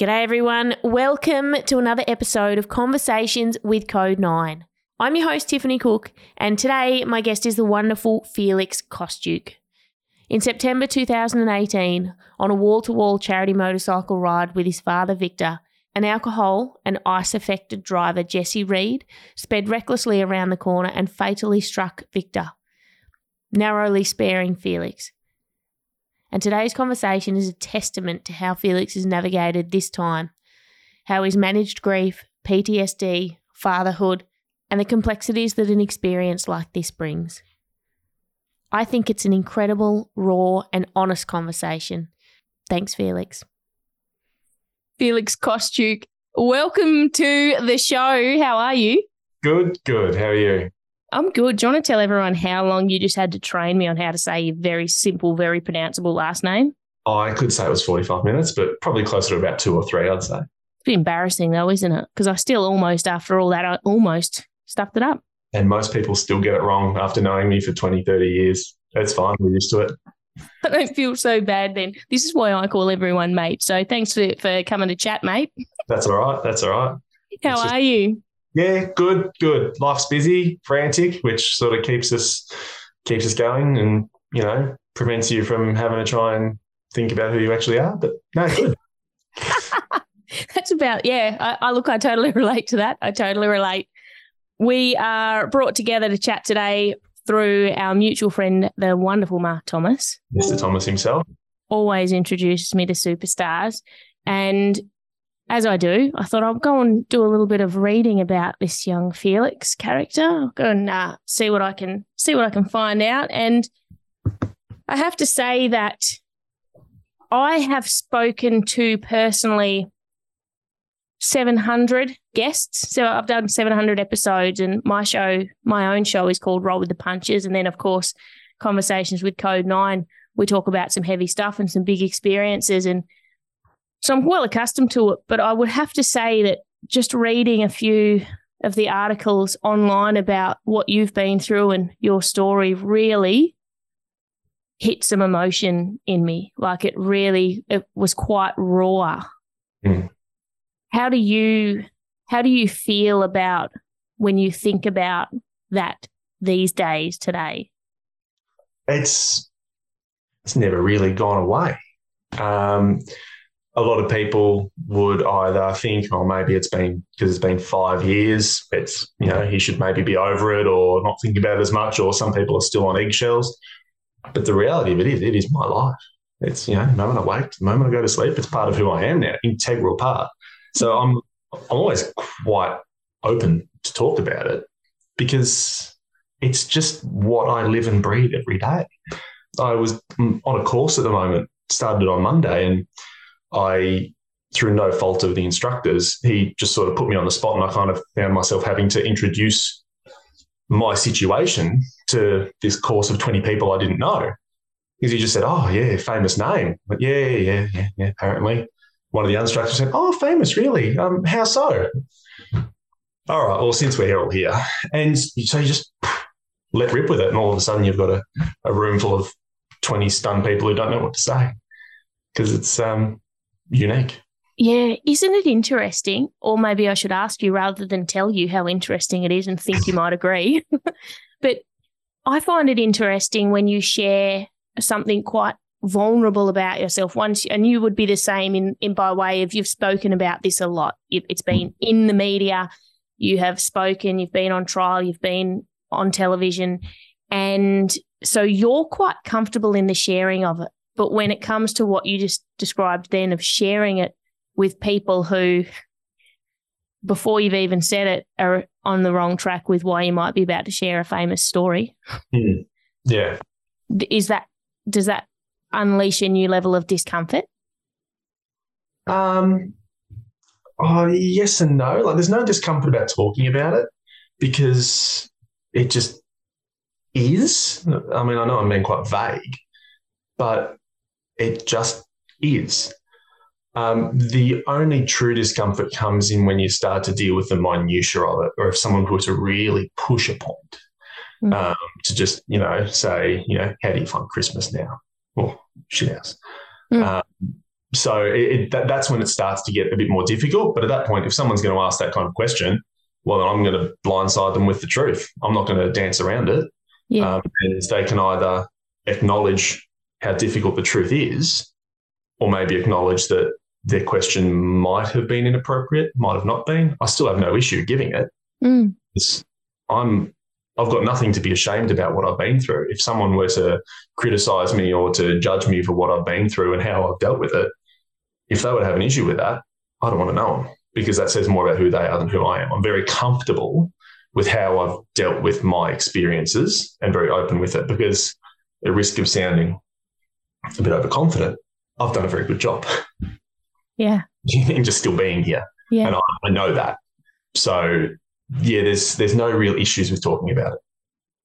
G'day, everyone. Welcome to another episode of Conversations with Code 9. I'm your host, Tiffany Cook, and today my guest is the wonderful Felix Kostiuk. In September 2018, on a wall to wall charity motorcycle ride with his father, Victor, an alcohol and ice affected driver, Jesse Reed, sped recklessly around the corner and fatally struck Victor, narrowly sparing Felix. And today's conversation is a testament to how Felix has navigated this time, how he's managed grief, PTSD, fatherhood, and the complexities that an experience like this brings. I think it's an incredible, raw, and honest conversation. Thanks, Felix. Felix Kostiuk, welcome to the show. How are you? Good, good. How are you? I'm good. Do you want to tell everyone how long you just had to train me on how to say your very simple, very pronounceable last name? I could say it was 45 minutes, but probably closer to about two or three, I'd say. It's bit embarrassing though, isn't it? Because I still almost, after all that, I almost stuffed it up. And most people still get it wrong after knowing me for 20, 30 years. That's fine. We're used to it. I don't feel so bad then. This is why I call everyone mate. So thanks for, for coming to chat, mate. That's all right. That's all right. How just- are you? Yeah, good, good. Life's busy, frantic, which sort of keeps us keeps us going and, you know, prevents you from having to try and think about who you actually are. But no, good. That's about, yeah. I, I look, I totally relate to that. I totally relate. We are brought together to chat today through our mutual friend, the wonderful Mark Thomas. Mr. Thomas himself. always introduces me to superstars. And as I do, I thought I'll go and do a little bit of reading about this young Felix character. I'll go and uh, see what I can see what I can find out. And I have to say that I have spoken to personally 700 guests. So I've done 700 episodes, and my show, my own show, is called Roll with the Punches. And then, of course, Conversations with Code Nine we talk about some heavy stuff and some big experiences and so I'm well accustomed to it but I would have to say that just reading a few of the articles online about what you've been through and your story really hit some emotion in me like it really it was quite raw Mm. how do you how do you feel about when you think about that these days today it's it's never really gone away. Um, a lot of people would either think, oh, maybe it's been because it's been five years. It's you know he should maybe be over it or not think about it as much. Or some people are still on eggshells. But the reality of it is, it is my life. It's you know the moment I wake, the moment I go to sleep. It's part of who I am now, integral part. So I'm I'm always quite open to talk about it because it's just what I live and breathe every day. I was on a course at the moment, started on Monday, and I, through no fault of the instructors, he just sort of put me on the spot, and I kind of found myself having to introduce my situation to this course of 20 people I didn't know. Because he just said, Oh, yeah, famous name. But yeah, yeah, yeah, yeah, apparently. One of the instructors said, Oh, famous, really? Um, how so? All right, well, since we're all here. And so you just let rip with it, and all of a sudden you've got a, a room full of 20 stunned people who don't know what to say because it's um, unique. Yeah, isn't it interesting? Or maybe I should ask you rather than tell you how interesting it is and think you might agree. but I find it interesting when you share something quite vulnerable about yourself once and you would be the same in, in by way of you've spoken about this a lot It- it's been mm. in the media you have spoken you've been on trial you've been on television and so you're quite comfortable in the sharing of it but when it comes to what you just described then of sharing it with people who, before you've even said it, are on the wrong track with why you might be about to share a famous story. Yeah. Is that does that unleash a new level of discomfort? Um, oh, yes and no. Like, there's no discomfort about talking about it because it just is. I mean, I know I'm being quite vague, but it just is. Um, the only true discomfort comes in when you start to deal with the minutiae of it, or if someone were to really push a point Mm. um, to just, you know, say, you know, how do you find Christmas now? Well, shit house. Mm. Um, so it, it, that, that's when it starts to get a bit more difficult. But at that point, if someone's going to ask that kind of question, well, then I'm going to blindside them with the truth. I'm not going to dance around it. Yeah. Um, and they can either acknowledge how difficult the truth is, or maybe acknowledge that their question might have been inappropriate, might have not been. I still have no issue giving it. Mm. I'm I've got nothing to be ashamed about what I've been through. If someone were to criticize me or to judge me for what I've been through and how I've dealt with it, if they would have an issue with that, I don't want to know them because that says more about who they are than who I am. I'm very comfortable with how I've dealt with my experiences and very open with it because the risk of sounding a bit overconfident, I've done a very good job Yeah. and just still being here. Yeah. And I, I know that. So yeah, there's there's no real issues with talking about it.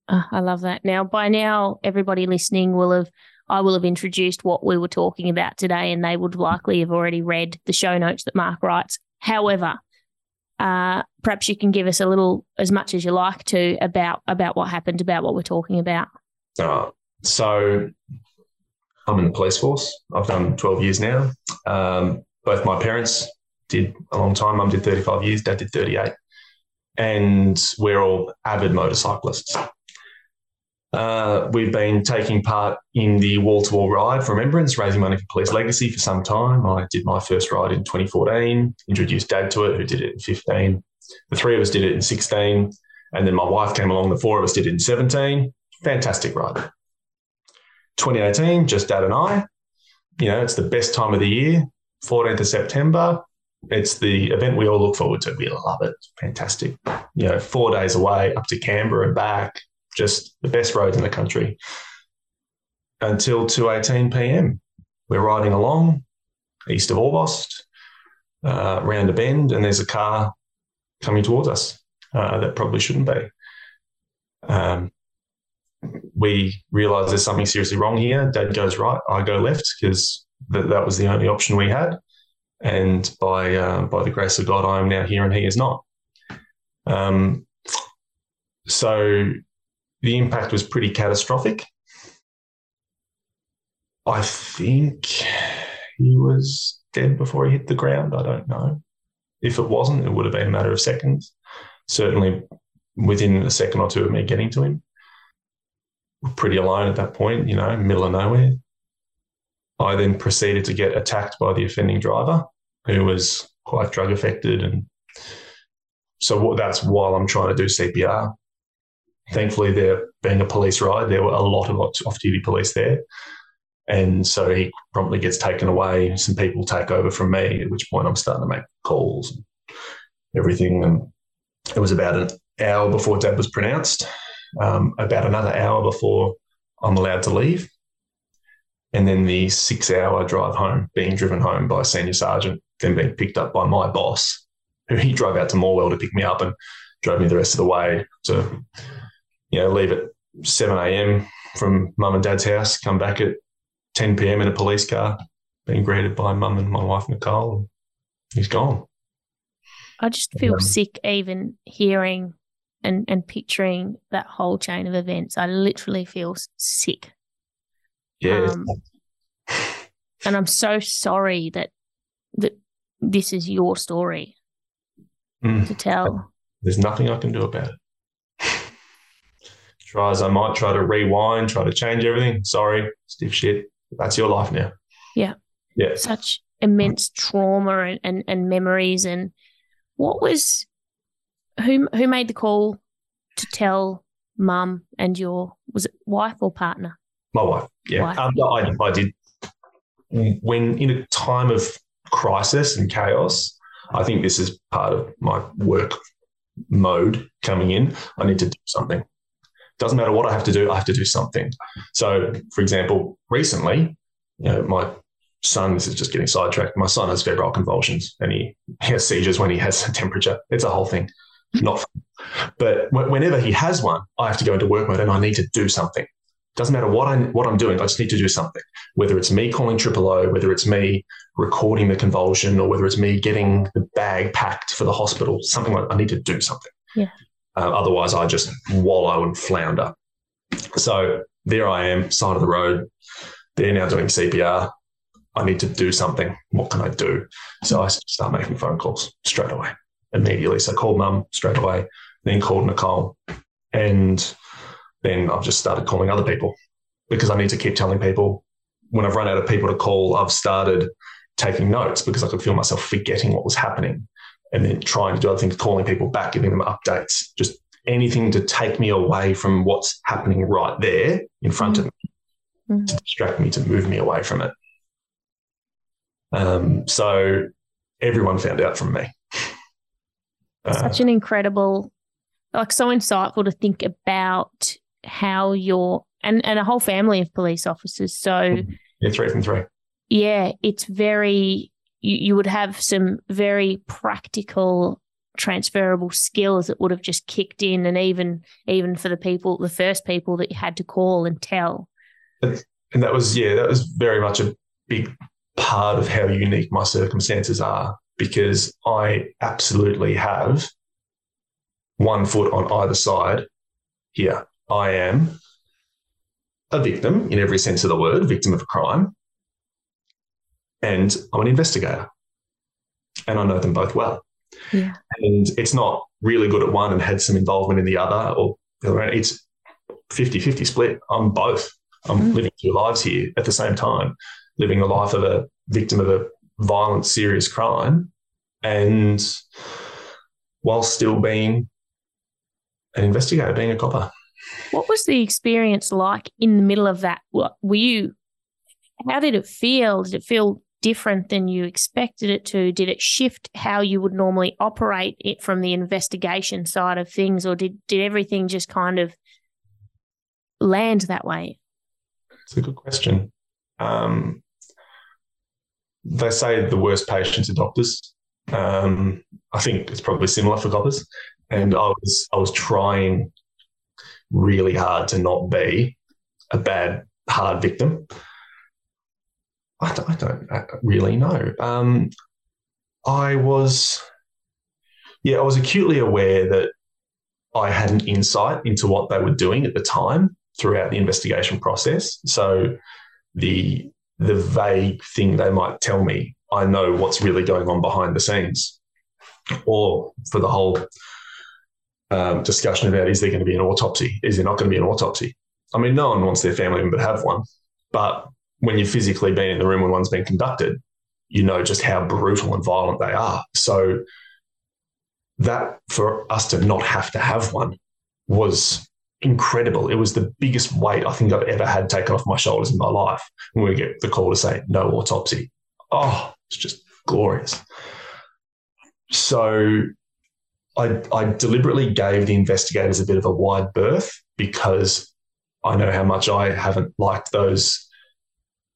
Oh, I love that. Now, by now, everybody listening will have, I will have introduced what we were talking about today, and they would likely have already read the show notes that Mark writes. However, uh, perhaps you can give us a little, as much as you like to, about about what happened, about what we're talking about. Uh, so I'm in the police force. I've done 12 years now. Um, both my parents did a long time. Mum did 35 years. Dad did 38 and we're all avid motorcyclists. Uh, we've been taking part in the wall to wall ride for remembrance, raising money for police legacy for some time. I did my first ride in 2014, introduced dad to it, who did it in 15. The three of us did it in 16. And then my wife came along, the four of us did it in 17. Fantastic ride. 2018, just dad and I. You know, it's the best time of the year, 14th of September. It's the event we all look forward to. We love it. Fantastic. You know, four days away up to Canberra and back. Just the best roads in the country. Until 2.18 p.m. We're riding along east of Orbost, uh, round a bend, and there's a car coming towards us uh, that probably shouldn't be. Um, we realise there's something seriously wrong here. Dad goes right, I go left because th- that was the only option we had and by uh, by the grace of God, I am now here, and He is not. Um, so the impact was pretty catastrophic. I think he was dead before he hit the ground. I don't know. If it wasn't, it would have been a matter of seconds. Certainly within a second or two of me getting to him. Pretty alone at that point, you know, middle of nowhere. I then proceeded to get attacked by the offending driver, who was quite drug affected. And so that's while I'm trying to do CPR. Thankfully, there being a police ride, there were a lot of off duty police there. And so he promptly gets taken away. Some people take over from me, at which point I'm starting to make calls and everything. And it was about an hour before dad was pronounced, um, about another hour before I'm allowed to leave and then the six hour drive home, being driven home by a senior sergeant, then being picked up by my boss, who he drove out to Morwell to pick me up and drove me the rest of the way to, you know, leave at 7 a.m. from mum and dad's house, come back at 10 p.m. in a police car, being greeted by mum and my wife, Nicole. He's gone. I just feel Um, sick even hearing and, and picturing that whole chain of events. I literally feel sick. Yeah. Um, and I'm so sorry that that this is your story Mm. to tell. There's nothing I can do about it. try as I might try to rewind, try to change everything. Sorry, stiff shit. That's your life now. Yeah. Yeah. Such immense trauma and, and, and memories. And what was who who made the call to tell mum and your was it wife or partner? My wife. Yeah. Wife. Um, I, I did. When in a time of crisis and chaos, I think this is part of my work mode coming in. I need to do something. Doesn't matter what I have to do, I have to do something. So, for example, recently, you know, my son, this is just getting sidetracked. My son has febrile convulsions and he has seizures when he has a temperature. It's a whole thing. Not fun. But wh- whenever he has one, I have to go into work mode and I need to do something. Doesn't matter what I what I'm doing. I just need to do something. Whether it's me calling triple O, whether it's me recording the convulsion, or whether it's me getting the bag packed for the hospital, something like I need to do something. Yeah. Uh, otherwise, I just wallow and flounder. So there I am, side of the road. They're now doing CPR. I need to do something. What can I do? So I start making phone calls straight away, immediately. So I called mum straight away, then called Nicole. And then I've just started calling other people because I need to keep telling people when I've run out of people to call, I've started taking notes because I could feel myself forgetting what was happening and then trying to do other things, calling people back, giving them updates, just anything to take me away from what's happening right there in front mm-hmm. of me, mm-hmm. to distract me, to move me away from it. Um, so everyone found out from me. Such an incredible, like so insightful to think about how your and and a whole family of police officers. So mm-hmm. yeah, three from three. Yeah, it's very. You, you would have some very practical transferable skills that would have just kicked in and even even for the people the first people that you had to call and tell and that was yeah that was very much a big part of how unique my circumstances are because i absolutely have one foot on either side here i am a victim in every sense of the word victim of a crime and i'm an investigator and i know them both well yeah. And it's not really good at one and had some involvement in the other or it's 50 50 split. I'm both. I'm mm. living two lives here at the same time, living the life of a victim of a violent, serious crime, and while still being an investigator, being a copper. What was the experience like in the middle of that? Were you, how did it feel? Did it feel different than you expected it to? Did it shift how you would normally operate it from the investigation side of things, or did, did everything just kind of land that way? It's a good question. Um, they say the worst patients are doctors. Um, I think it's probably similar for coppers. And I was I was trying really hard to not be a bad hard victim. I don't, I don't really know. Um, I was, yeah, I was acutely aware that I had an insight into what they were doing at the time throughout the investigation process. So the the vague thing they might tell me, I know what's really going on behind the scenes. Or for the whole um, discussion about is there going to be an autopsy? Is there not going to be an autopsy? I mean, no one wants their family member to have one, but when you've physically been in the room when one's been conducted, you know just how brutal and violent they are. So that for us to not have to have one was incredible. It was the biggest weight I think I've ever had taken off my shoulders in my life when we get the call to say no autopsy. Oh, it's just glorious. So I, I deliberately gave the investigators a bit of a wide berth because I know how much I haven't liked those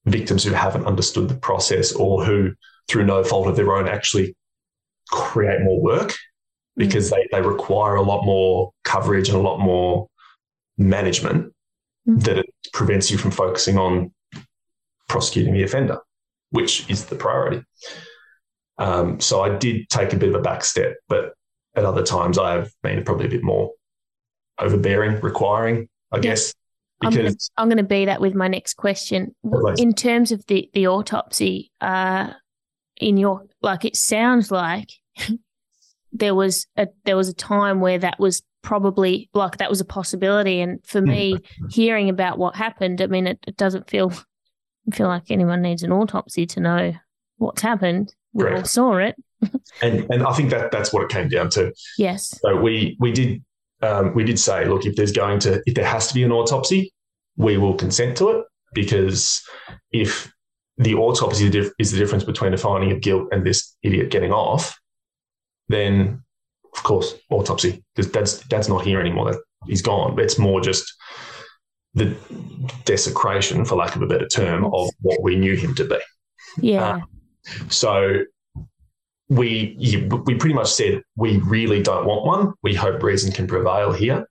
victims who haven't understood the process or who, through no fault of their own, actually create more work because mm. they, they require a lot more coverage and a lot more management mm. that it prevents you from focusing on prosecuting the offender, which is the priority. Um, so I did take a bit of a back step, but at other times I have been probably a bit more overbearing, requiring, I guess. Because I'm going to be that with my next question. In terms of the the autopsy, uh, in your like, it sounds like there was a there was a time where that was probably like that was a possibility. And for me, mm. hearing about what happened, I mean, it, it doesn't feel feel like anyone needs an autopsy to know what's happened. We all saw it. and and I think that that's what it came down to. Yes. So we we did um, we did say, look, if there's going to, if there has to be an autopsy, we will consent to it because if the autopsy is the difference between a finding of guilt and this idiot getting off, then of course autopsy because dad's dad's not here anymore. That he's gone. It's more just the desecration, for lack of a better term, of what we knew him to be. Yeah. Uh, so we we pretty much said we really don't want one. We hope reason can prevail here,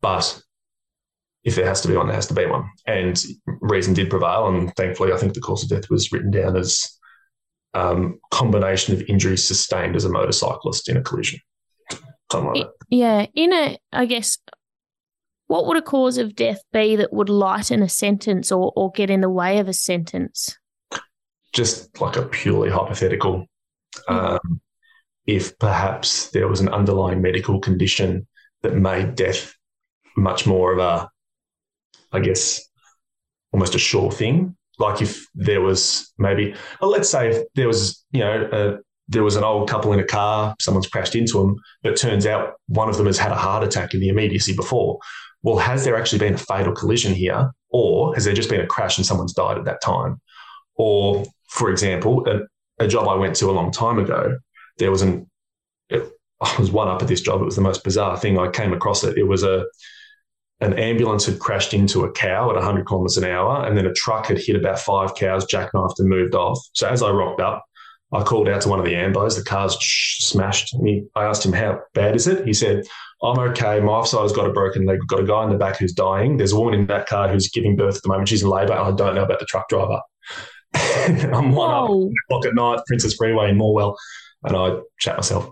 but if there has to be one, there has to be one. And reason did prevail, and thankfully, I think the cause of death was written down as um, combination of injuries sustained as a motorcyclist in a collision, something like that. Yeah, in a, I guess, what would a cause of death be that would lighten a sentence or or get in the way of a sentence? just like a purely hypothetical. Um, if perhaps there was an underlying medical condition that made death much more of a, I guess, almost a sure thing. Like if there was maybe, well, let's say if there was, you know, a, there was an old couple in a car, someone's crashed into them, but turns out one of them has had a heart attack in the immediacy before. Well, has there actually been a fatal collision here? Or has there just been a crash and someone's died at that time? Or, for example, a, a job I went to a long time ago, there was an, it, I was one up at this job. It was the most bizarre thing. I came across it. It was a, an ambulance had crashed into a cow at 100 kilometers an hour, and then a truck had hit about five cows, jackknifed, and moved off. So as I rocked up, I called out to one of the ambos. The car's smashed. And he, I asked him, How bad is it? He said, I'm okay. My offside has got a broken leg. We've got a guy in the back who's dying. There's a woman in that car who's giving birth at the moment. She's in labour, I don't know about the truck driver. I'm one up o'clock at night, Princes Freeway in Morwell, and I chat myself.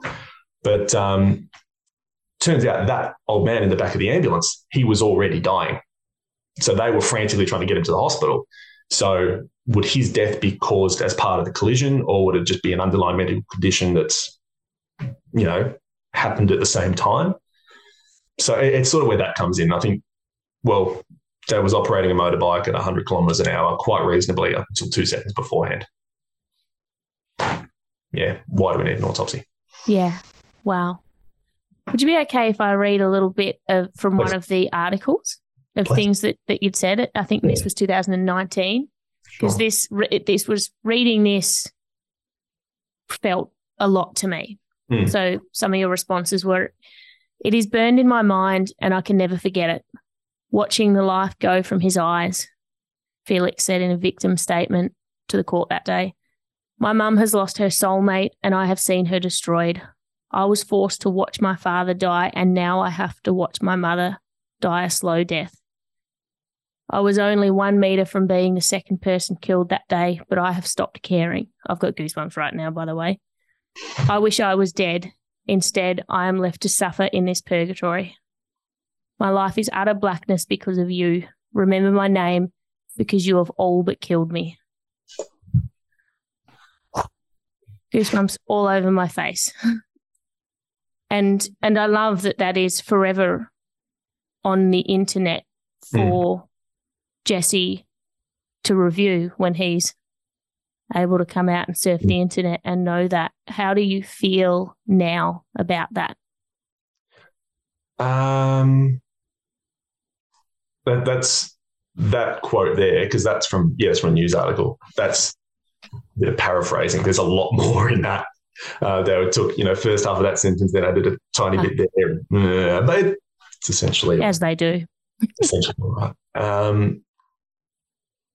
But um, turns out that old man in the back of the ambulance, he was already dying. So they were frantically trying to get him to the hospital. So would his death be caused as part of the collision, or would it just be an underlying medical condition that's, you know, happened at the same time? So it's sort of where that comes in. I think, well, Dad was operating a motorbike at 100 kilometers an hour quite reasonably up until two seconds beforehand. Yeah, why do we need an autopsy? Yeah. Wow. Would you be okay if I read a little bit of, from Please. one of the articles of Please. things that, that you'd said? I think yeah. this was 2019 because sure. this this was reading this felt a lot to me. Mm. So some of your responses were, "It is burned in my mind, and I can never forget it." Watching the life go from his eyes, Felix said in a victim statement to the court that day. My mum has lost her soulmate, and I have seen her destroyed. I was forced to watch my father die, and now I have to watch my mother die a slow death. I was only one meter from being the second person killed that day, but I have stopped caring. I've got goosebumps right now, by the way. I wish I was dead. Instead, I am left to suffer in this purgatory. My life is utter blackness because of you. Remember my name because you have all but killed me. Goosebumps all over my face. and and I love that that is forever on the internet for mm. Jesse to review when he's able to come out and surf the internet and know that. How do you feel now about that? Um, that that's that quote there because that's from yeah, it's from a news article. That's a bit of paraphrasing. There's a lot more in that uh, they took, you know, first half of that sentence, then added a tiny bit there. Uh, but it's essentially as they do. essentially right. Um,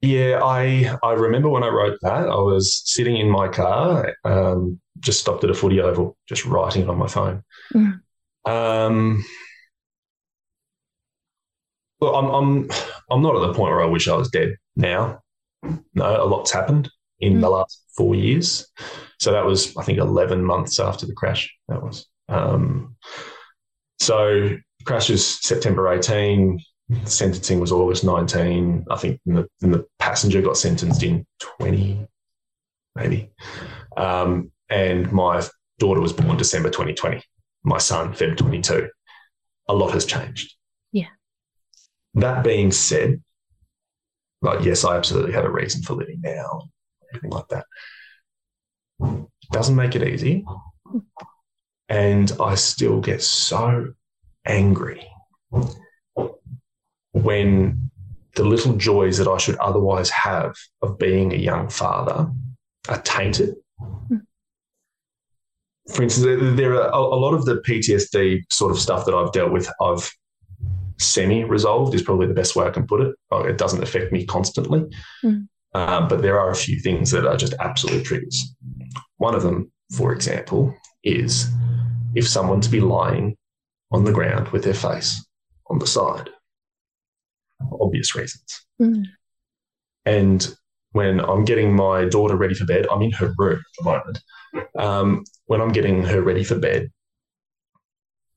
yeah, I I remember when I wrote that, I was sitting in my car, um, just stopped at a footy oval, just writing it on my phone. Mm. Um, well, I'm I'm I'm not at the point where I wish I was dead now. No, a lot's happened in mm. the last four years. So that was, I think, 11 months after the crash. That was. Um, so crash is September 18. Sentencing was August 19. I think the, the passenger got sentenced in 20, maybe. Um, and my daughter was born December 2020. My son, Feb 22. A lot has changed. Yeah. That being said, like, yes, I absolutely have a reason for living now, everything like that doesn't make it easy. And I still get so angry when the little joys that I should otherwise have of being a young father are tainted. For instance, there are a lot of the PTSD sort of stuff that I've dealt with, I've semi resolved, is probably the best way I can put it. It doesn't affect me constantly. Mm. Um, but there are a few things that are just absolute triggers. One of them, for example, is if someone to be lying on the ground with their face on the side, obvious reasons. Mm. And when I'm getting my daughter ready for bed, I'm in her room at the moment. Um, when I'm getting her ready for bed,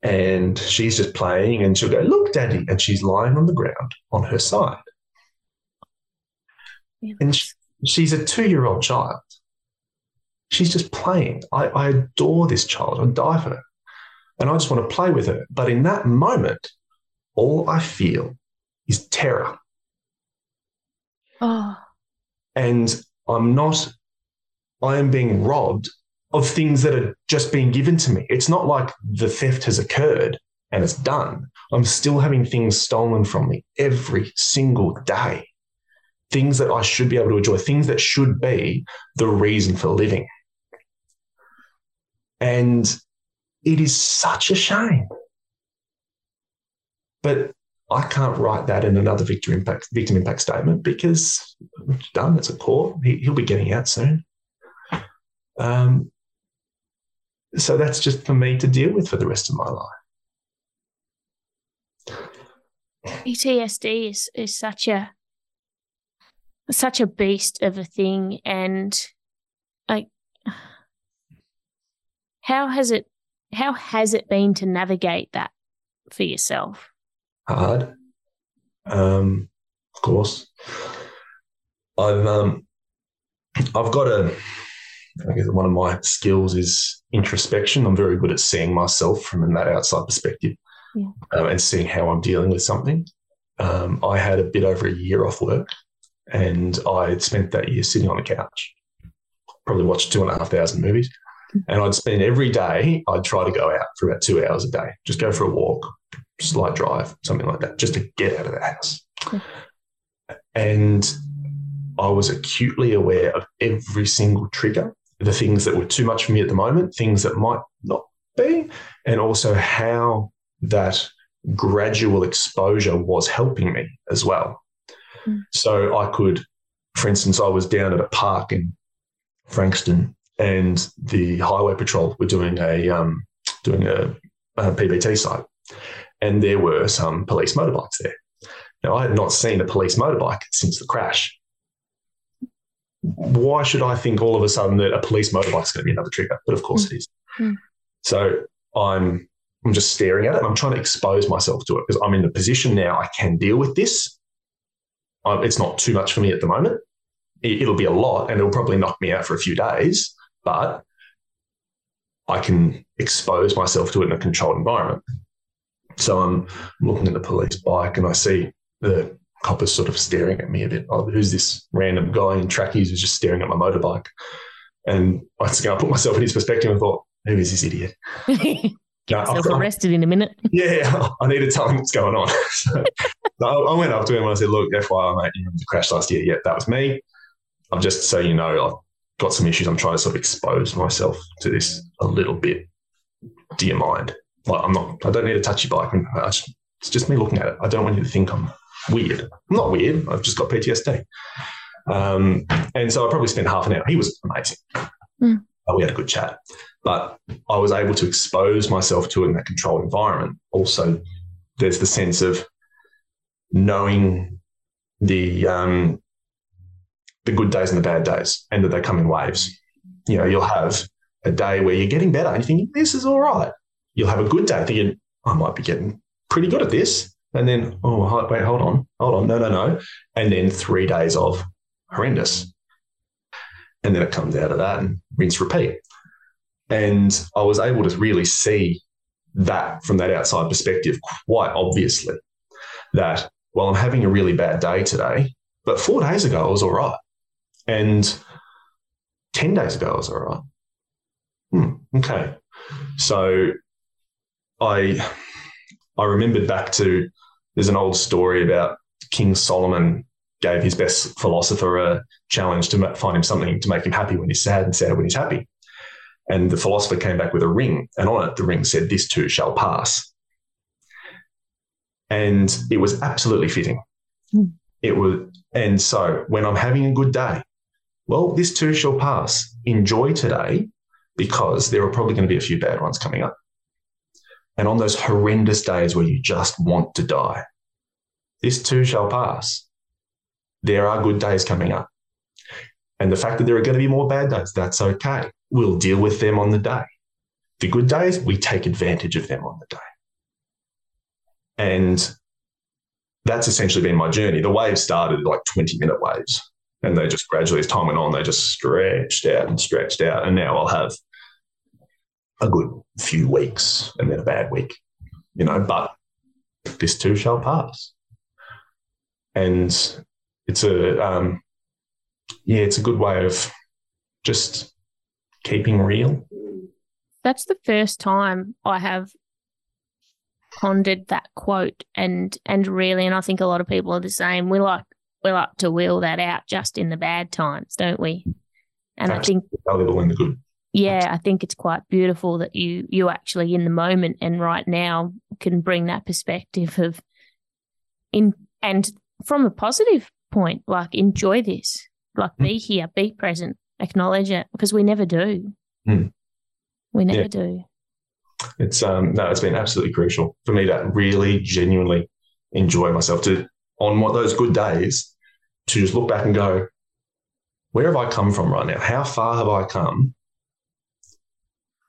and she's just playing, and she'll go, Look, daddy. And she's lying on the ground on her side. And she, she's a two year old child. She's just playing. I, I adore this child. I die for her. And I just want to play with her. But in that moment, all I feel is terror. Oh. And I'm not, I am being robbed of things that are just being given to me. It's not like the theft has occurred and it's done. I'm still having things stolen from me every single day. Things that I should be able to enjoy, things that should be the reason for living. And it is such a shame. But I can't write that in another victim impact, victim impact statement because it's done. It's a court. He, will be getting out soon. Um, so that's just for me to deal with for the rest of my life. PTSD is, is such a such a beast of a thing and like how has it how has it been to navigate that for yourself? Hard. Um, of course. I've um I've got a I guess one of my skills is introspection. I'm very good at seeing myself from that outside perspective yeah. um, and seeing how I'm dealing with something. Um, I had a bit over a year off work and I spent that year sitting on the couch, probably watched two and a half thousand movies. And I'd spend every day, I'd try to go out for about two hours a day, just go for a walk, slight drive, something like that, just to get out of the house. And I was acutely aware of every single trigger, the things that were too much for me at the moment, things that might not be, and also how that gradual exposure was helping me as well. Mm. So I could, for instance, I was down at a park in Frankston and the highway patrol were doing a um, doing a, a PBT site, and there were some police motorbikes there. Now I had not seen a police motorbike since the crash. Why should I think all of a sudden that a police motorbike is going to be another trigger? But of course mm. it is. Mm. So I'm I'm just staring at it. I'm trying to expose myself to it because I'm in the position now I can deal with this. Uh, it's not too much for me at the moment. it'll be a lot and it'll probably knock me out for a few days, but I can expose myself to it in a controlled environment. So I'm looking at the police bike and I see the coppers sort of staring at me a bit. Oh, who's this random guy in trackies who's just staring at my motorbike? And I was going to put myself in his perspective and thought, who is this idiot? Get no, myself arrested in a minute. Yeah, I need to tell him what's going on. so, I went up to him and I said, "Look, FYI, mate, you crashed last year. Yeah, that was me. I'm just so you know, I've got some issues. I'm trying to sort of expose myself to this a little bit. Do you mind? Like, I'm not. I don't need to touch your bike. Just, it's just me looking at it. I don't want you to think I'm weird. I'm not weird. I've just got PTSD. Um, and so I probably spent half an hour. He was amazing. Mm. we had a good chat but I was able to expose myself to it in that controlled environment. Also, there's the sense of knowing the um, the good days and the bad days, and that they come in waves. You know, you'll have a day where you're getting better and you think this is all right. You'll have a good day thinking I might be getting pretty good at this, and then oh wait, hold on, hold on, no, no, no, and then three days of horrendous, and then it comes out of that and rinse repeat. And I was able to really see that from that outside perspective quite obviously that, well, I'm having a really bad day today, but four days ago I was all right. And 10 days ago I was all right. Hmm, okay. So I I remembered back to there's an old story about King Solomon gave his best philosopher a challenge to find him something to make him happy when he's sad and sad when he's happy. And the philosopher came back with a ring, and on it, the ring said, This too shall pass. And it was absolutely fitting. Mm. It was, and so when I'm having a good day, well, this too shall pass. Enjoy today because there are probably going to be a few bad ones coming up. And on those horrendous days where you just want to die, this too shall pass. There are good days coming up. And the fact that there are going to be more bad days, that's okay we'll deal with them on the day. The good days, we take advantage of them on the day. And that's essentially been my journey. The waves started like 20 minute waves. And they just gradually, as time went on, they just stretched out and stretched out. And now I'll have a good few weeks and then a bad week, you know, but this too shall pass. And it's a, um, yeah, it's a good way of just keeping real. That's the first time I have pondered that quote and and really and I think a lot of people are the same. We like we like to wheel that out just in the bad times, don't we? And Absolutely. I think valuable in the good. Yeah, I think it's quite beautiful that you you actually in the moment and right now can bring that perspective of in and from a positive point, like enjoy this, like mm. be here, be present, acknowledge it because we never do. Mm. We never yeah. do. It's um no, it's been absolutely crucial for me to really genuinely enjoy myself to on what those good days to just look back and go, where have I come from right now? How far have I come?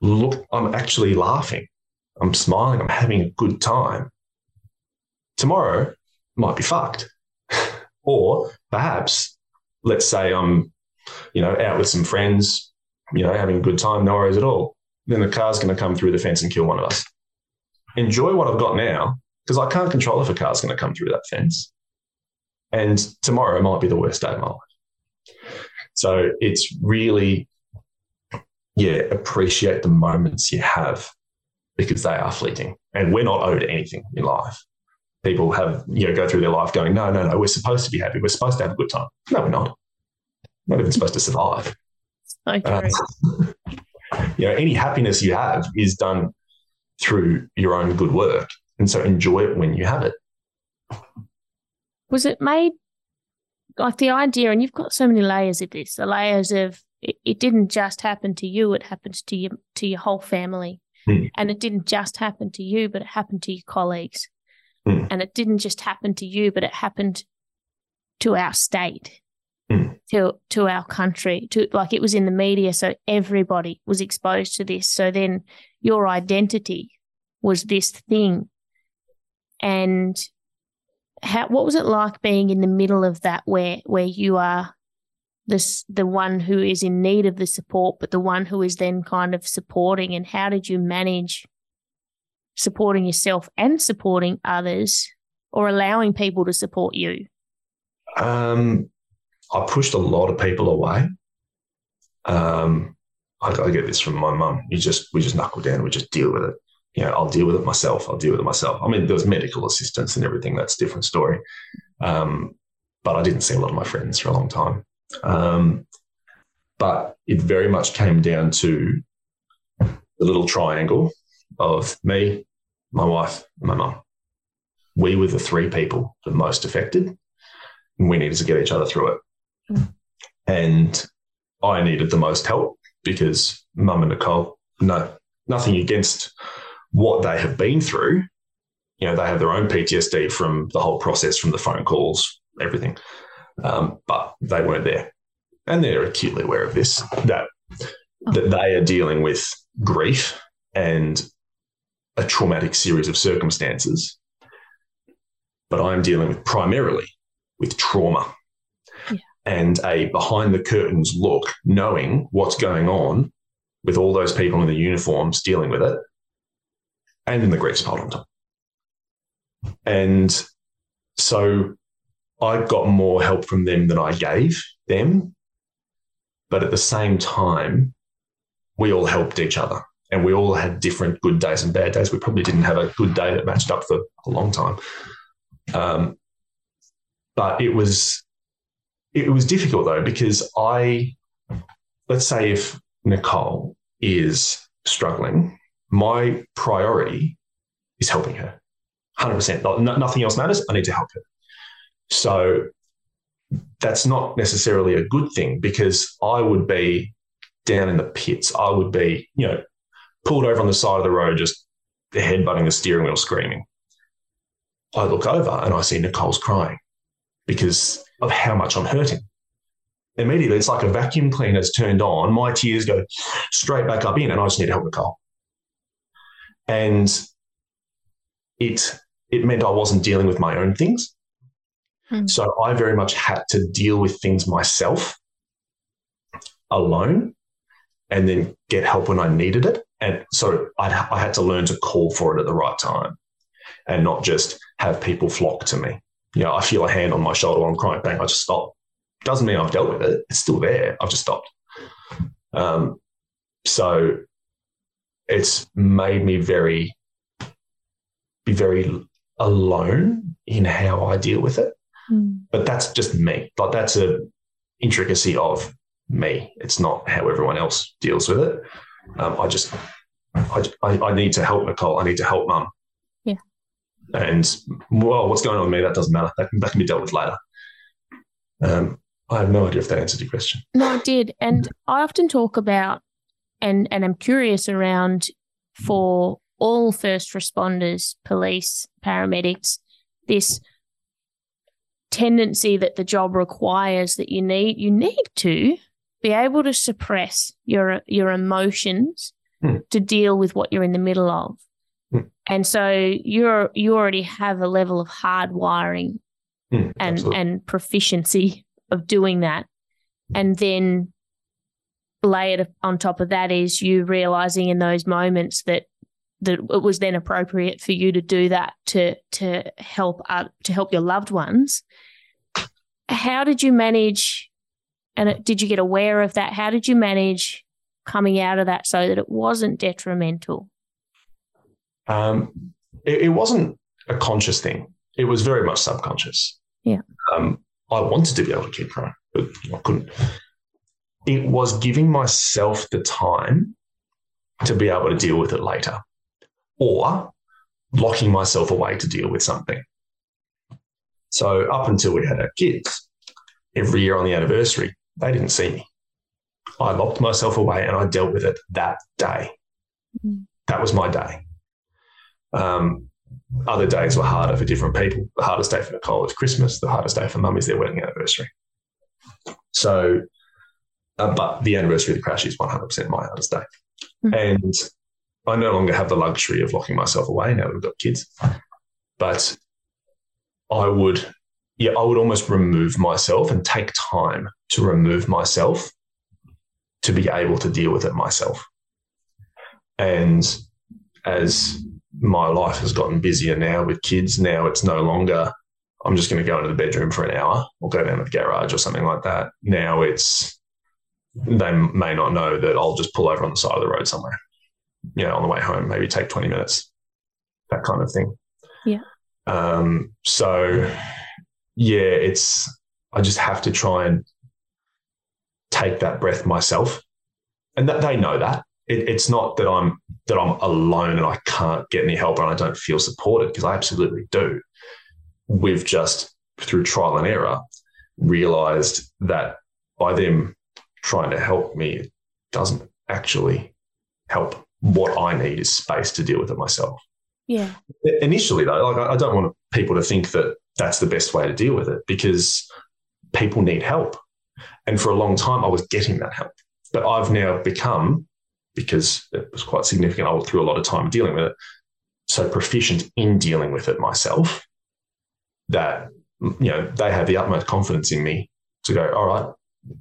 Look, I'm actually laughing. I'm smiling. I'm having a good time. Tomorrow might be fucked. or perhaps, let's say I'm, you know, out with some friends, you know, having a good time, no worries at all. Then the car's going to come through the fence and kill one of us. Enjoy what I've got now because I can't control if a car's going to come through that fence. And tomorrow might be the worst day of my life. So it's really, yeah, appreciate the moments you have because they are fleeting and we're not owed anything in life. People have, you know, go through their life going, no, no, no, we're supposed to be happy. We're supposed to have a good time. No, we're not. Not even supposed to survive. Okay. Uh, you know, any happiness you have is done through your own good work. And so enjoy it when you have it was it made like the idea, and you've got so many layers of this, the layers of it, it didn't just happen to you, it happened to your to your whole family. Mm. And it didn't just happen to you, but it happened to your colleagues. Mm. And it didn't just happen to you, but it happened to our state. To to our country, to like it was in the media, so everybody was exposed to this. So then your identity was this thing. And how what was it like being in the middle of that where where you are this the one who is in need of the support but the one who is then kind of supporting and how did you manage supporting yourself and supporting others or allowing people to support you um i pushed a lot of people away um I, I get this from my mum you just we just knuckle down we just deal with it you know, I'll deal with it myself. I'll deal with it myself. I mean, there was medical assistance and everything. That's a different story. Um, but I didn't see a lot of my friends for a long time. Um, but it very much came down to the little triangle of me, my wife, and my mum. We were the three people the most affected, and we needed to get each other through it. And I needed the most help because mum and Nicole, no, nothing against what they have been through, you know, they have their own PTSD from the whole process, from the phone calls, everything. Um, but they weren't there. And they're acutely aware of this that that they are dealing with grief and a traumatic series of circumstances. But I'm dealing with primarily with trauma. And a behind the curtains look, knowing what's going on with all those people in the uniforms dealing with it and in the Greek part on top. And so I got more help from them than I gave them. But at the same time, we all helped each other and we all had different good days and bad days. We probably didn't have a good day that matched up for a long time. Um, but it was it was difficult though because I let's say if Nicole is struggling my priority is helping her 100%. nothing else matters. I need to help her. So that's not necessarily a good thing because I would be down in the pits. I would be, you know, pulled over on the side of the road, just headbutting the steering wheel, screaming. I look over and I see Nicole's crying because of how much I'm hurting. Immediately, it's like a vacuum cleaner's turned on. My tears go straight back up in, and I just need to help Nicole and it it meant I wasn't dealing with my own things. Mm. So I very much had to deal with things myself alone and then get help when I needed it. And so I'd, I had to learn to call for it at the right time and not just have people flock to me. You know, I feel a hand on my shoulder while I'm crying, bang, I just stop. Doesn't mean I've dealt with it. It's still there. I've just stopped. Um, so it's made me very, be very alone in how I deal with it. Mm. But that's just me. Like that's a intricacy of me. It's not how everyone else deals with it. Um, I just, I, I, need to help Nicole. I need to help mum. And well, what's going on with me? That doesn't matter. That can, that can be dealt with later. Um, I have no idea if that answered your question. No, it did. And I often talk about, and and I'm curious around for all first responders, police, paramedics, this tendency that the job requires that you need you need to be able to suppress your your emotions mm. to deal with what you're in the middle of. And so you're you already have a level of hardwiring mm, and absolutely. and proficiency of doing that. And then layered on top of that is you realizing in those moments that that it was then appropriate for you to do that to to help uh, to help your loved ones. How did you manage and did you get aware of that? How did you manage coming out of that so that it wasn't detrimental? Um, it, it, wasn't a conscious thing. It was very much subconscious. Yeah. Um, I wanted to be able to keep going, but I couldn't. It was giving myself the time to be able to deal with it later, or locking myself away to deal with something. So up until we had our kids, every year on the anniversary, they didn't see me. I locked myself away and I dealt with it that day. Mm. That was my day. Um, other days were harder for different people. The hardest day for Nicole is Christmas. The hardest day for mum is their wedding anniversary. So, uh, but the anniversary of the crash is 100% my hardest day. Mm-hmm. And I no longer have the luxury of locking myself away now that we've got kids. But I would yeah, I would almost remove myself and take time to remove myself to be able to deal with it myself. And as my life has gotten busier now with kids, now it's no longer, I'm just going to go into the bedroom for an hour or go down to the garage or something like that. Now it's, they may not know that I'll just pull over on the side of the road somewhere, you know, on the way home, maybe take 20 minutes, that kind of thing. Yeah. Um, so, yeah, it's I just have to try and take that breath myself, and that they know that. It, it's not that I'm that I'm alone and I can't get any help and I don't feel supported because I absolutely do. We've just through trial and error realized that by them trying to help me doesn't actually help. What I need is space to deal with it myself. Yeah. Initially, though, like I don't want people to think that that's the best way to deal with it because people need help. And for a long time, I was getting that help. But I've now become, because it was quite significant, I went through a lot of time dealing with it, so proficient in dealing with it myself that, you know, they have the utmost confidence in me to go, all right,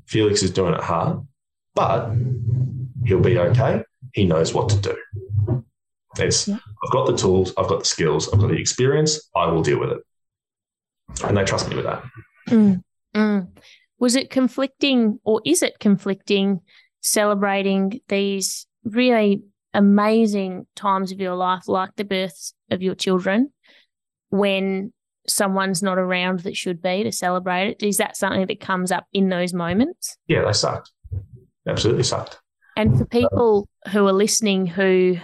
Felix is doing it hard, but he'll be okay. He knows what to do. It's, yeah. I've got the tools, I've got the skills, I've got the experience, I will deal with it and they trust me with that. Mm, mm. Was it conflicting, or is it conflicting, celebrating these really amazing times of your life, like the births of your children, when someone's not around that should be to celebrate it? Is that something that comes up in those moments? Yeah, they sucked. Absolutely sucked. And for people who are listening who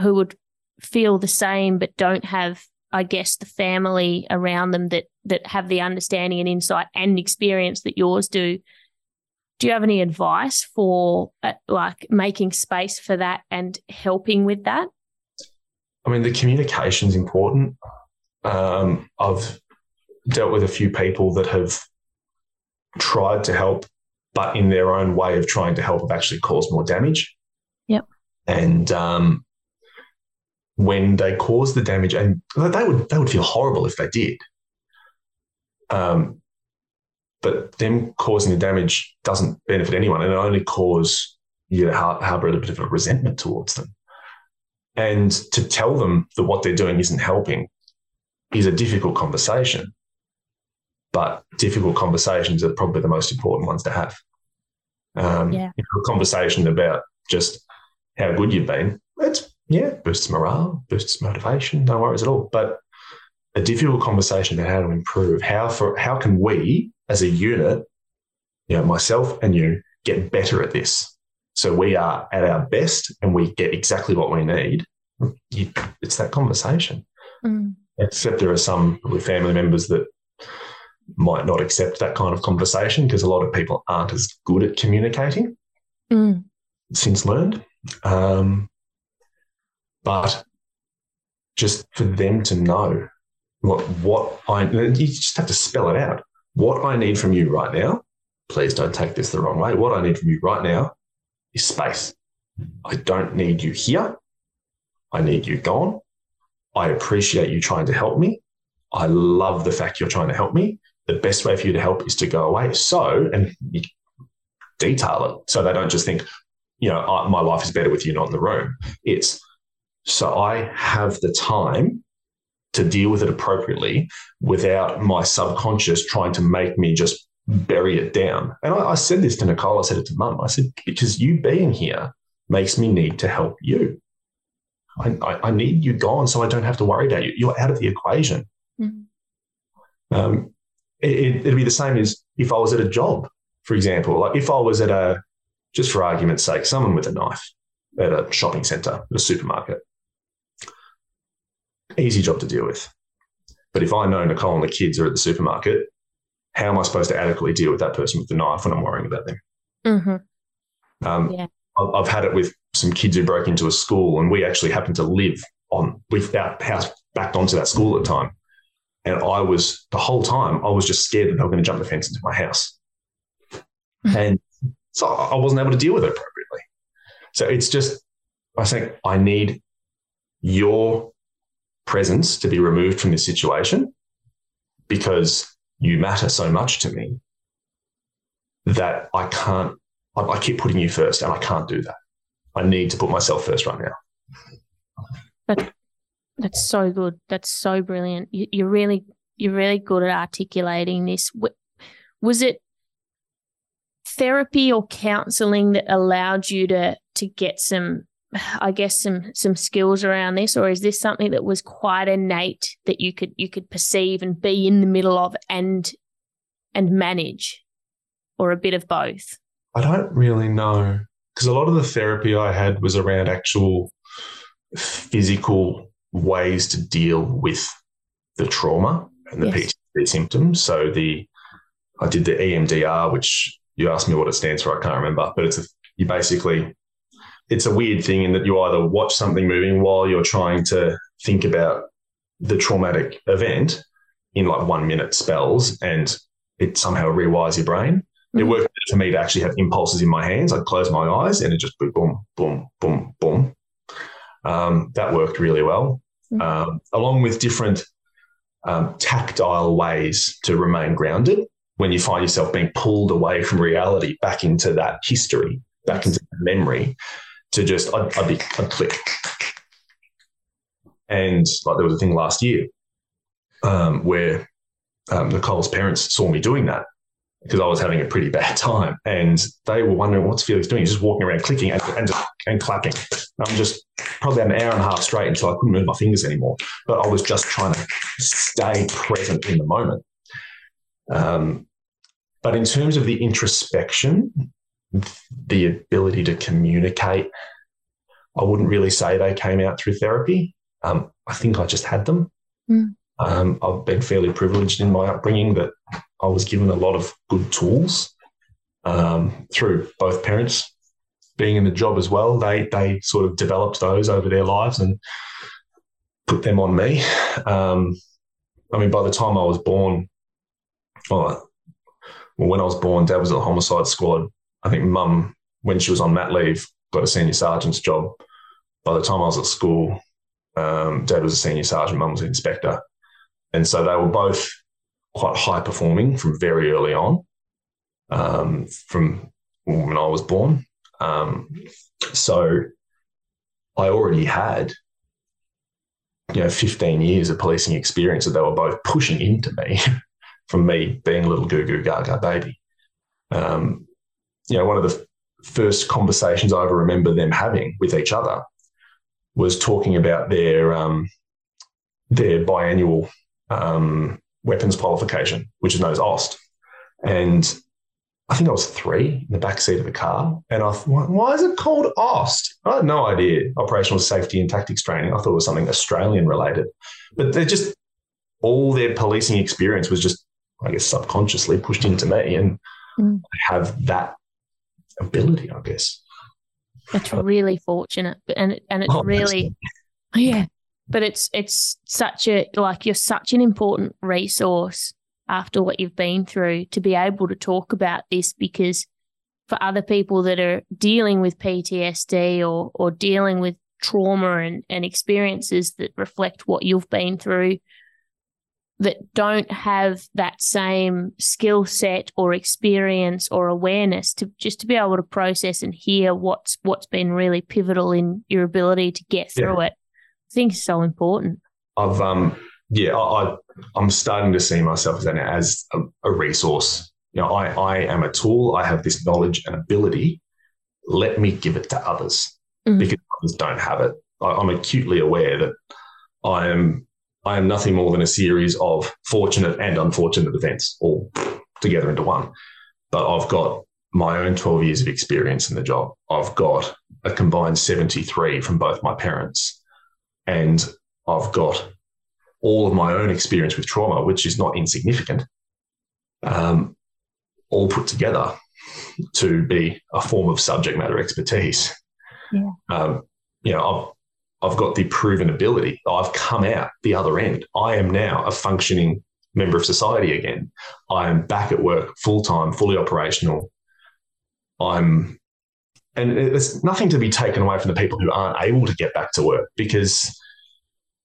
who would feel the same but don't have I guess, the family around them that that have the understanding and insight and experience that yours do. Do you have any advice for uh, like making space for that and helping with that? I mean, the communication is important. Um, I've dealt with a few people that have tried to help, but in their own way of trying to help, have actually caused more damage. Yep. And um, when they cause the damage, and they would they would feel horrible if they did. Um, but them causing the damage doesn't benefit anyone and it only cause you to harbor a little bit of a resentment towards them. And to tell them that what they're doing isn't helping is a difficult conversation. But difficult conversations are probably the most important ones to have. Um, yeah. a conversation about just how good you've been, it's, yeah, boosts morale, boosts motivation, no worries at all. But a difficult conversation about how to improve, how for how can we as a unit, you know, myself and you, get better at this. So we are at our best and we get exactly what we need. You, it's that conversation. Mm. Except there are some with family members that might not accept that kind of conversation because a lot of people aren't as good at communicating mm. since learned. Um, but just for them to know what what I you just have to spell it out. What I need from you right now, please don't take this the wrong way. What I need from you right now is space. I don't need you here. I need you gone. I appreciate you trying to help me. I love the fact you're trying to help me. The best way for you to help is to go away. So, and detail it so they don't just think, you know, my life is better with you not in the room. It's so I have the time to deal with it appropriately without my subconscious trying to make me just bury it down. And I, I said this to Nicole, I said it to mum. I said, because you being here makes me need to help you. I, I, I, need you gone so I don't have to worry about you. You're out of the equation. Mm-hmm. Um, it, it'd be the same as if I was at a job, for example. Like if I was at a, just for argument's sake, someone with a knife at a shopping center, a supermarket, easy job to deal with. But if I know Nicole and the kids are at the supermarket, how am I supposed to adequately deal with that person with the knife when I'm worrying about them? Mm-hmm. Um, yeah. I've had it with some kids who broke into a school, and we actually happened to live on with our house backed onto that school at the time. And I was the whole time I was just scared that they were going to jump the fence into my house, mm-hmm. and so I wasn't able to deal with it appropriately. So it's just I think I need your presence to be removed from this situation because you matter so much to me that I can't, I, I keep putting you first and I can't do that. I need to put myself first right now. That, that's so good. That's so brilliant. You, you're really, you're really good at articulating this. Was it therapy or counseling that allowed you to to get some I guess some some skills around this, or is this something that was quite innate that you could you could perceive and be in the middle of and and manage, or a bit of both? I don't really know because a lot of the therapy I had was around actual physical ways to deal with the trauma and the yes. PTSD symptoms. So the I did the EMDR, which you asked me what it stands for. I can't remember, but it's a, you basically it's a weird thing in that you either watch something moving while you're trying to think about the traumatic event in like one minute spells and it somehow rewires your brain. Mm-hmm. It worked for me to actually have impulses in my hands. I'd close my eyes and it just boom, boom, boom, boom, boom. Um, that worked really well, mm-hmm. um, along with different um, tactile ways to remain grounded when you find yourself being pulled away from reality back into that history, back into memory to just I'd, I'd be I'd click. And like there was a thing last year um, where um, Nicole's parents saw me doing that because I was having a pretty bad time, and they were wondering what's Felix doing. He's just walking around clicking and and, and clapping. I'm just probably an hour and a half straight until I couldn't move my fingers anymore. But I was just trying to stay present in the moment. Um, but in terms of the introspection the ability to communicate. I wouldn't really say they came out through therapy. Um, I think I just had them. Mm. Um, I've been fairly privileged in my upbringing that I was given a lot of good tools um, through both parents being in the job as well. They they sort of developed those over their lives and put them on me. Um, I mean, by the time I was born, well, when I was born, Dad was at the homicide squad I think mum, when she was on mat leave, got a senior sergeant's job. By the time I was at school, um, dad was a senior sergeant, mum was an inspector. And so they were both quite high performing from very early on, um, from when I was born. Um, so I already had, you know, 15 years of policing experience that they were both pushing into me from me being a little goo goo gaga baby. Um, you know, one of the first conversations I ever remember them having with each other was talking about their um, their biannual um, weapons qualification, which is known as OST. And I think I was three in the back seat of the car. And I thought, why is it called OST? I had no idea. Operational Safety and Tactics Training. I thought it was something Australian related. But they're just, all their policing experience was just, I guess, subconsciously pushed into me. And mm. I have that ability, I guess. It's uh, really fortunate. And, and it's oh, really, yeah, but it's it's such a like you're such an important resource after what you've been through to be able to talk about this because for other people that are dealing with PTSD or or dealing with trauma and, and experiences that reflect what you've been through that don't have that same skill set or experience or awareness to just to be able to process and hear what's what's been really pivotal in your ability to get through yeah. it I think is so important. I've um yeah, I, I am starting to see myself as an as a, a, resource. You know, I I am a tool. I have this knowledge and ability. Let me give it to others mm-hmm. because others don't have it. I, I'm acutely aware that I am I am nothing more than a series of fortunate and unfortunate events all together into one. But I've got my own 12 years of experience in the job. I've got a combined 73 from both my parents and I've got all of my own experience with trauma, which is not insignificant, um, all put together to be a form of subject matter expertise. Yeah. Um, you know, I've, I've got the proven ability. I've come out the other end. I am now a functioning member of society again. I am back at work full time, fully operational. I'm and there's nothing to be taken away from the people who aren't able to get back to work because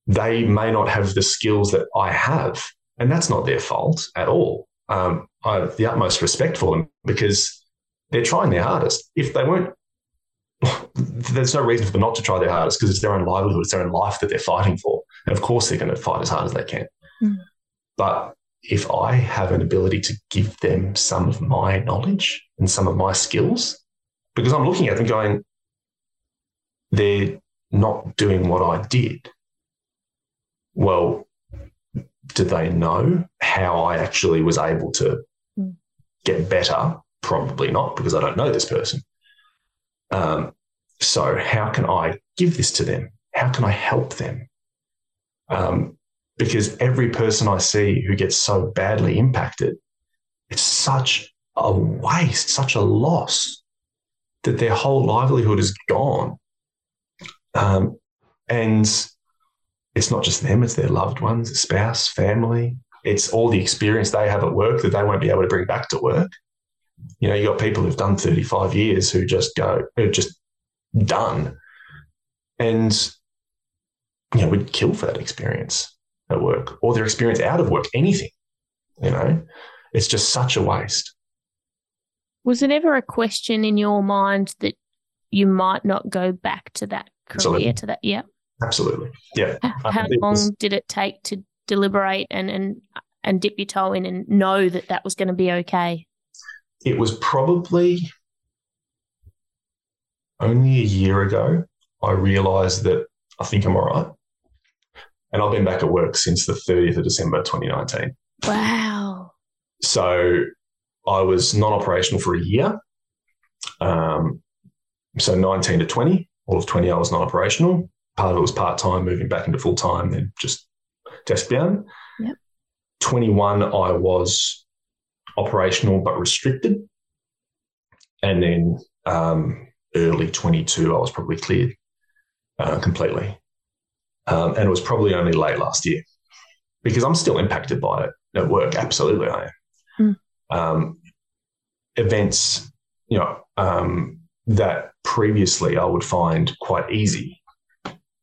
they may not have the skills that I have. And that's not their fault at all. Um, I have the utmost respect for them because they're trying their hardest. If they weren't, there's no reason for them not to try their hardest because it's their own livelihood, it's their own life that they're fighting for. And of course, they're going to fight as hard as they can. Mm. But if I have an ability to give them some of my knowledge and some of my skills, because I'm looking at them going, they're not doing what I did. Well, do they know how I actually was able to hmm. get better? Probably not, because I don't know this person. Um, so, how can I give this to them? How can I help them? Um, because every person I see who gets so badly impacted, it's such a waste, such a loss that their whole livelihood is gone. Um, and it's not just them, it's their loved ones, spouse, family. It's all the experience they have at work that they won't be able to bring back to work. You know, you got people who've done 35 years who just go, who just done. And, you know, we'd kill for that experience at work or their experience out of work, anything. You know, it's just such a waste. Was it ever a question in your mind that you might not go back to that career, Absolutely. to that? Yeah. Absolutely. Yeah. How long was, did it take to deliberate and, and, and dip your toe in and know that that was going to be okay? It was probably only a year ago. I realized that I think I'm all right. And I've been back at work since the 30th of December 2019. Wow. So I was non operational for a year. Um, so 19 to 20, all of 20, I was non operational. Part of it was part time, moving back into full time, then just desk down. Yep. 21, I was operational but restricted. And then um, early 22, I was probably cleared uh, completely. Um, and it was probably only late last year because I'm still impacted by it at work. Absolutely, I am. Mm. Um, events, you know, um, that previously I would find quite easy,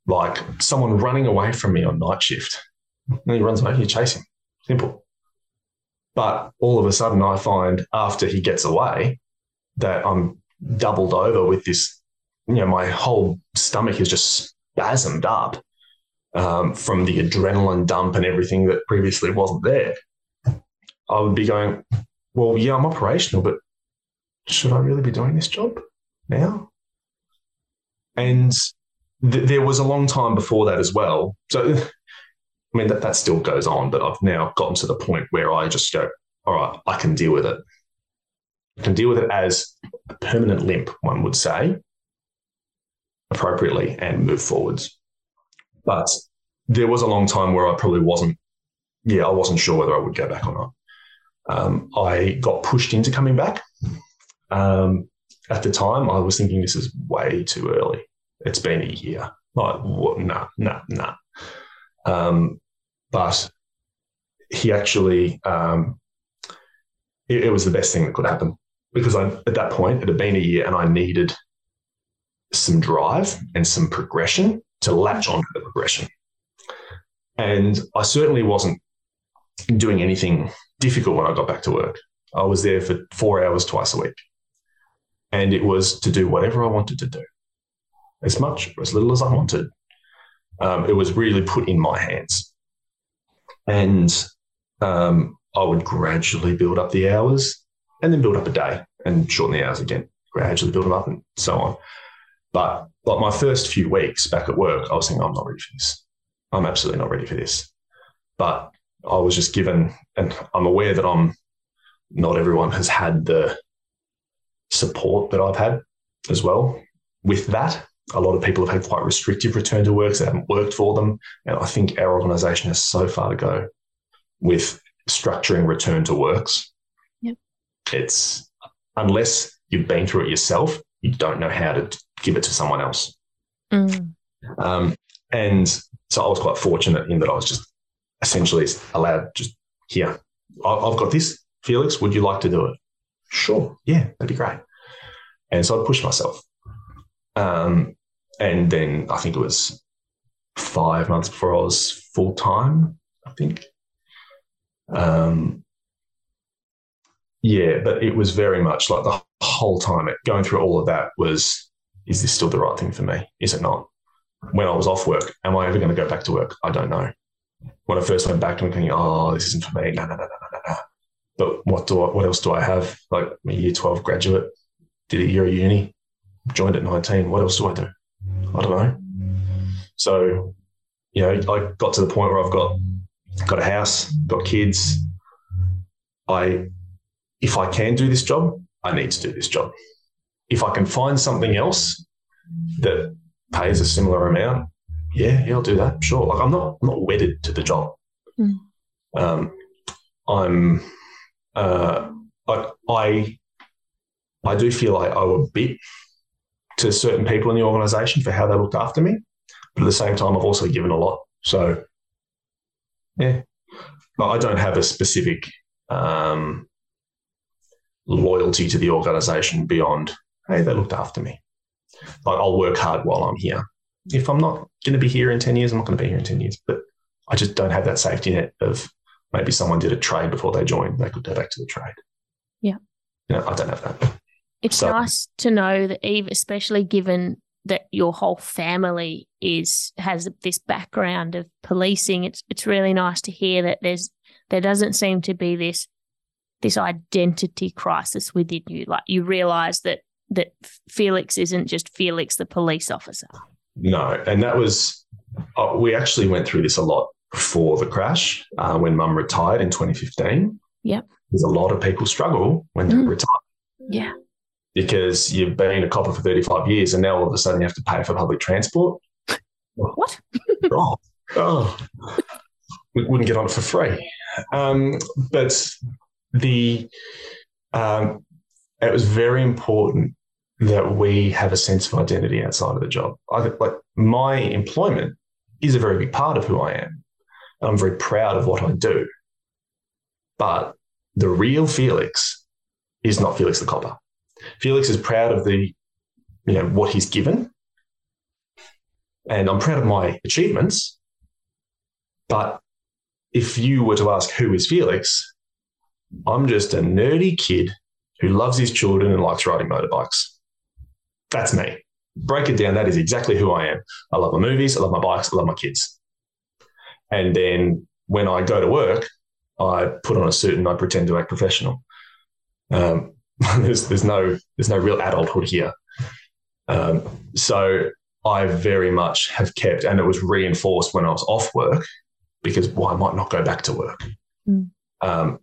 like someone running away from me on night shift. And he runs away, you chase him. Simple. But all of a sudden, I find after he gets away that I'm doubled over with this. You know, my whole stomach is just spasmed up um, from the adrenaline dump and everything that previously wasn't there. I would be going, well, yeah, I'm operational, but should I really be doing this job now? And th- there was a long time before that as well. So, I mean, that, that still goes on, but I've now gotten to the point where I just go, all right, I can deal with it. I can deal with it as a permanent limp, one would say, appropriately and move forwards. But there was a long time where I probably wasn't, yeah, I wasn't sure whether I would go back or not. Um, I got pushed into coming back. Um, at the time, I was thinking this is way too early. It's been a year. Like, no, no. Um, but he actually, um, it, it was the best thing that could happen because I, at that point, it had been a year and I needed some drive and some progression to latch onto the progression. And I certainly wasn't doing anything difficult when I got back to work. I was there for four hours twice a week. And it was to do whatever I wanted to do, as much or as little as I wanted. Um, it was really put in my hands. And um, I would gradually build up the hours and then build up a day and shorten the hours again, gradually build them up and so on. But like my first few weeks back at work, I was thinking, I'm not ready for this. I'm absolutely not ready for this. But I was just given, and I'm aware that I'm not everyone has had the support that I've had as well. With that, a lot of people have had quite restrictive return to works that haven't worked for them. And I think our organisation has so far to go with structuring return to works. Yep. It's unless you've been through it yourself, you don't know how to give it to someone else. Mm. Um, and so I was quite fortunate in that I was just essentially allowed just here. I've got this, Felix. Would you like to do it? Sure. Yeah, that'd be great. And so I pushed myself. Um, and then I think it was five months before I was full time, I think. Um, yeah, but it was very much like the whole time it, going through all of that was, is this still the right thing for me? Is it not? When I was off work, am I ever going to go back to work? I don't know. When I first went back, I'm thinking, oh, this isn't for me. No, no, no, no, no, no. But what do I, what else do I have? Like a year 12 graduate, did a year of uni, joined at 19. What else do I do? I don't know. So, you know, I got to the point where I've got got a house, got kids. I, if I can do this job, I need to do this job. If I can find something else that pays a similar amount, yeah, yeah, I'll do that. Sure. Like I'm not, I'm not wedded to the job. Mm. Um, I'm, uh, I, I, I do feel like I owe a bit to certain people in the organisation for how they looked after me, but at the same time, I've also given a lot. So, yeah, but I don't have a specific um, loyalty to the organisation beyond, hey, they looked after me. Like I'll work hard while I'm here. If I'm not going to be here in 10 years, I'm not going to be here in 10 years. But I just don't have that safety net of maybe someone did a trade before they joined, they could go back to the trade. Yeah. You know, I don't have that. It's So- nice to know that Eve, especially given that your whole family is has this background of policing. It's it's really nice to hear that there's there doesn't seem to be this this identity crisis within you. Like you realise that that Felix isn't just Felix the police officer. No, and that was uh, we actually went through this a lot before the crash uh, when Mum retired in 2015. Yep. There's a lot of people struggle when they Mm. retire Yeah. Because you've been a copper for 35 years and now all of a sudden you have to pay for public transport. What? oh, oh, we wouldn't get on it for free. Um, but the um, it was very important that we have a sense of identity outside of the job. I like my employment is a very big part of who I am. I'm very proud of what I do, but the real Felix is not Felix the copper. Felix is proud of the, you know, what he's given, and I'm proud of my achievements. But if you were to ask who is Felix, I'm just a nerdy kid who loves his children and likes riding motorbikes. That's me. Break it down. That is exactly who I am. I love my movies. I love my bikes. I love my kids. And then when I go to work, I put on a suit and I pretend to act professional. Um, there's there's no there's no real adulthood here. Um, so I very much have kept, and it was reinforced when I was off work because well, I might not go back to work. Mm. Um,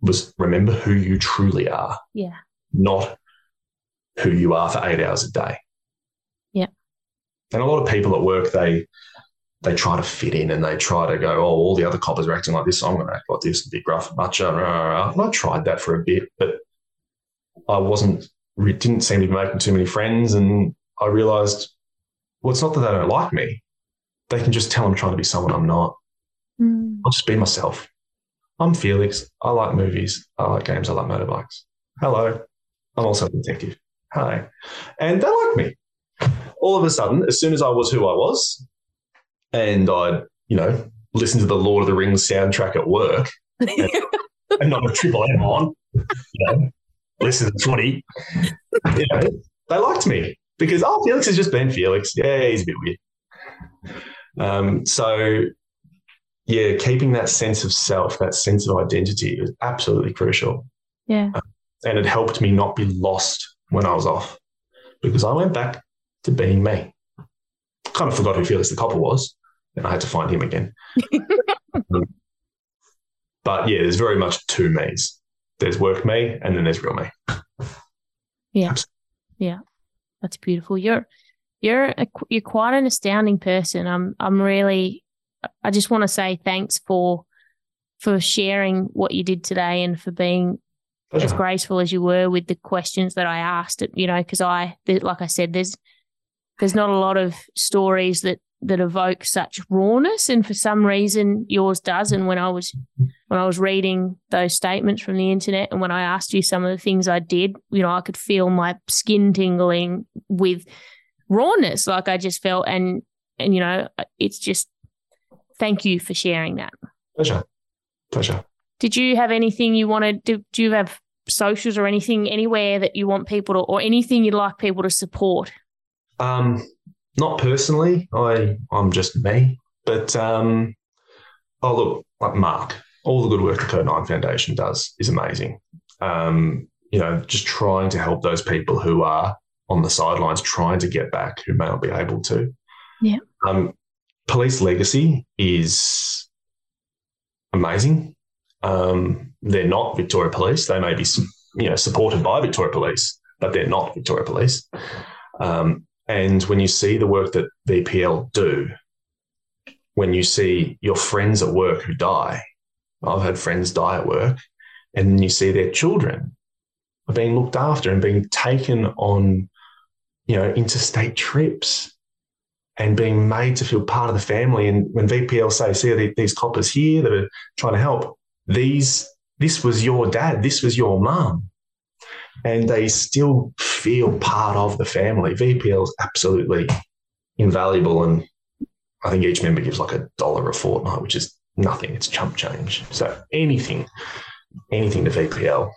was remember who you truly are, Yeah. not who you are for eight hours a day. Yeah. And a lot of people at work, they they try to fit in and they try to go, oh, all the other coppers are acting like this, so I'm going to act like this, big rough, macho. Rah, rah, rah. And I tried that for a bit, but I wasn't, didn't seem to be making too many friends. And I realized, well, it's not that they don't like me. They can just tell I'm trying to be someone I'm not. Mm. I'll just be myself. I'm Felix. I like movies. I like games. I like motorbikes. Hello. I'm also a detective. Hi. And they like me. All of a sudden, as soon as I was who I was, and I'd, you know, listen to the Lord of the Rings soundtrack at work and not a triple M on, you know, listen to footy, you know, they liked me because, oh, Felix has just been Felix. Yeah, he's a bit weird. Um, so, yeah, keeping that sense of self, that sense of identity is absolutely crucial. Yeah. And it helped me not be lost when I was off because I went back to being me. Kind of forgot who Felix the Copper was, and I had to find him again. Um, but yeah, there's very much two me's. There's work me, and then there's real me. Yeah. Absolutely. Yeah. That's beautiful. You're you're a, you're quite an astounding person. I'm I'm really I just want to say thanks for for sharing what you did today and for being as graceful as you were with the questions that I asked. You know, because I like I said, there's there's not a lot of stories that that evoke such rawness, and for some reason yours does. And when I was when I was reading those statements from the internet, and when I asked you some of the things I did, you know, I could feel my skin tingling with rawness, like I just felt, and and you know, it's just thank you for sharing that. Pleasure. Pleasure. Did you have anything you wanted? Do, do you have socials or anything anywhere that you want people to, or anything you'd like people to support? Um, not personally. I I'm just me. But um, oh look, like Mark, all the good work the Code Nine Foundation does is amazing. Um, you know, just trying to help those people who are on the sidelines, trying to get back, who may not be able to. Yeah. Um, Police Legacy is amazing. Um, they're not Victoria Police. They may be, you know, supported by Victoria Police, but they're not Victoria Police. Um, and when you see the work that VPL do, when you see your friends at work who die, I've had friends die at work, and you see their children are being looked after and being taken on, you know, interstate trips and being made to feel part of the family. And when VPL say, see these coppers here that are trying to help, these this was your dad, this was your mum. And they still feel part of the family. VPL is absolutely invaluable. And I think each member gives like a dollar a fortnight, which is nothing. It's chump change. So anything, anything to VPL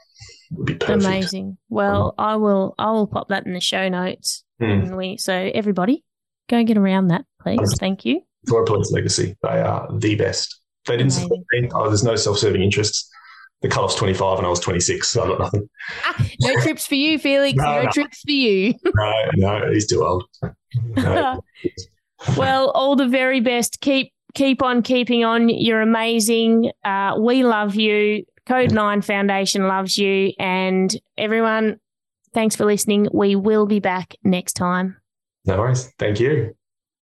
would be perfect. Amazing. Well, I will I will pop that in the show notes. Mm. And we so everybody go get around that, please. Thank you. Victoria Police Legacy, they are the best. They didn't support me. Oh, there's no self-serving interests. The cut-off's 25 and I was 26, so I got nothing. Ah, no trips for you, Felix. No, No, no. trips for you. No, no, he's too old. No. well, all the very best. Keep keep on keeping on. You're amazing. Uh, we love you. Code Nine Foundation loves you, and everyone. Thanks for listening. We will be back next time. no worries. Thank you.